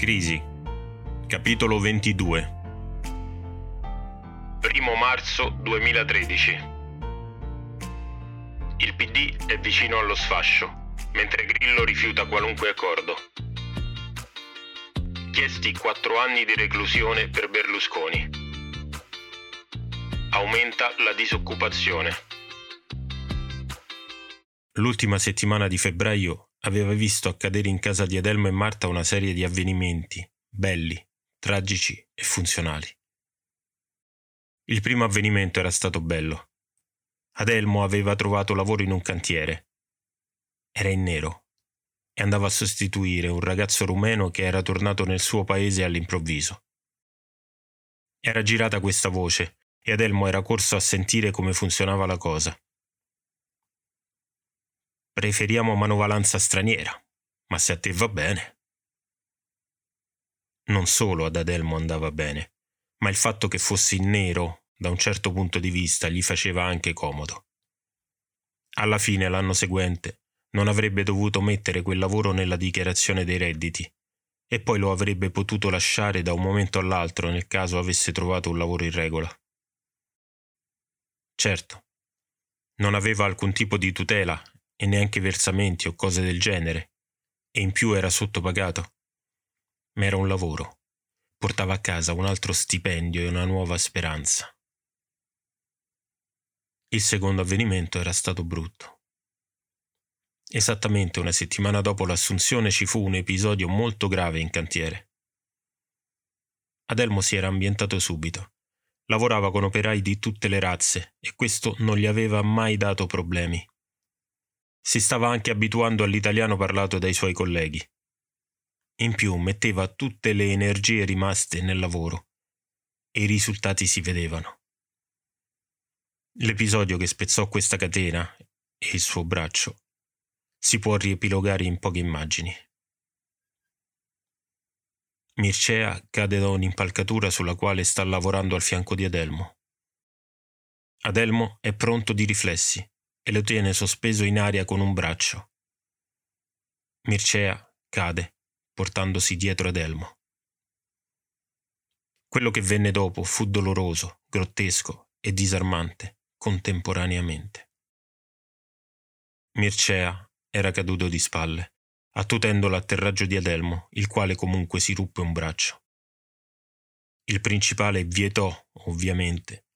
Crisi. Capitolo 22. 1 marzo 2013. Il PD è vicino allo sfascio, mentre Grillo rifiuta qualunque accordo. Chiesti 4 anni di reclusione per Berlusconi. Aumenta la disoccupazione. L'ultima settimana di febbraio aveva visto accadere in casa di Adelmo e Marta una serie di avvenimenti, belli, tragici e funzionali. Il primo avvenimento era stato bello. Adelmo aveva trovato lavoro in un cantiere. Era in nero e andava a sostituire un ragazzo rumeno che era tornato nel suo paese all'improvviso. Era girata questa voce e Adelmo era corso a sentire come funzionava la cosa. Preferiamo manovalanza straniera, ma se a te va bene. Non solo ad Adelmo andava bene, ma il fatto che fossi nero, da un certo punto di vista, gli faceva anche comodo. Alla fine, l'anno seguente, non avrebbe dovuto mettere quel lavoro nella dichiarazione dei redditi e poi lo avrebbe potuto lasciare da un momento all'altro nel caso avesse trovato un lavoro in regola. Certo, non aveva alcun tipo di tutela e neanche versamenti o cose del genere, e in più era sottopagato. Ma era un lavoro. Portava a casa un altro stipendio e una nuova speranza. Il secondo avvenimento era stato brutto. Esattamente una settimana dopo l'assunzione ci fu un episodio molto grave in cantiere. Adelmo si era ambientato subito. Lavorava con operai di tutte le razze e questo non gli aveva mai dato problemi. Si stava anche abituando all'italiano parlato dai suoi colleghi. In più metteva tutte le energie rimaste nel lavoro e i risultati si vedevano. L'episodio che spezzò questa catena e il suo braccio si può riepilogare in poche immagini. Mircea cade da un'impalcatura sulla quale sta lavorando al fianco di Adelmo. Adelmo è pronto di riflessi e lo tiene sospeso in aria con un braccio. Mircea cade, portandosi dietro Adelmo. Quello che venne dopo fu doloroso, grottesco e disarmante contemporaneamente. Mircea era caduto di spalle, attutendo l'atterraggio di Adelmo, il quale comunque si ruppe un braccio. Il principale vietò, ovviamente,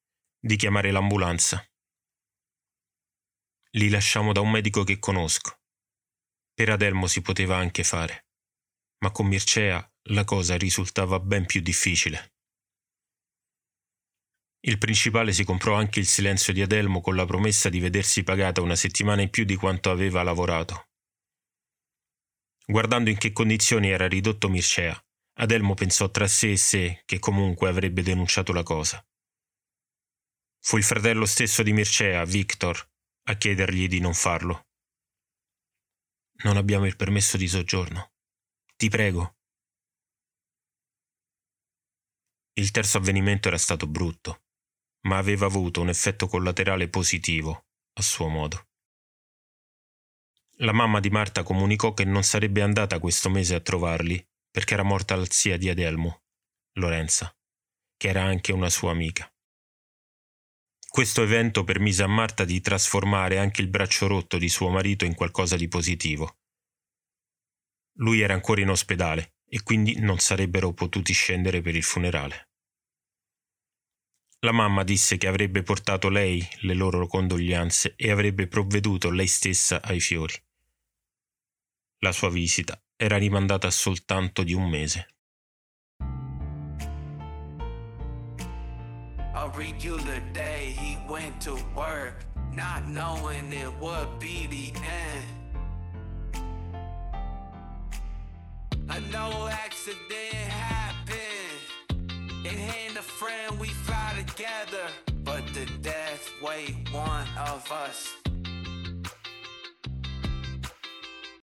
di chiamare l'ambulanza li lasciamo da un medico che conosco. Per Adelmo si poteva anche fare, ma con Mircea la cosa risultava ben più difficile. Il principale si comprò anche il silenzio di Adelmo con la promessa di vedersi pagata una settimana in più di quanto aveva lavorato. Guardando in che condizioni era ridotto Mircea, Adelmo pensò tra sé e sé che comunque avrebbe denunciato la cosa. Fu il fratello stesso di Mircea, Victor, a chiedergli di non farlo. Non abbiamo il permesso di soggiorno. Ti prego. Il terzo avvenimento era stato brutto, ma aveva avuto un effetto collaterale positivo, a suo modo. La mamma di Marta comunicò che non sarebbe andata questo mese a trovarli perché era morta la zia di Adelmo, Lorenza, che era anche una sua amica. Questo evento permise a Marta di trasformare anche il braccio rotto di suo marito in qualcosa di positivo. Lui era ancora in ospedale e quindi non sarebbero potuti scendere per il funerale. La mamma disse che avrebbe portato lei le loro condoglianze e avrebbe provveduto lei stessa ai fiori. La sua visita era rimandata soltanto di un mese. You the day he went to work, not knowing it would be the end. I know accident happened. In hand a friend we fly together, but the death wait one of us.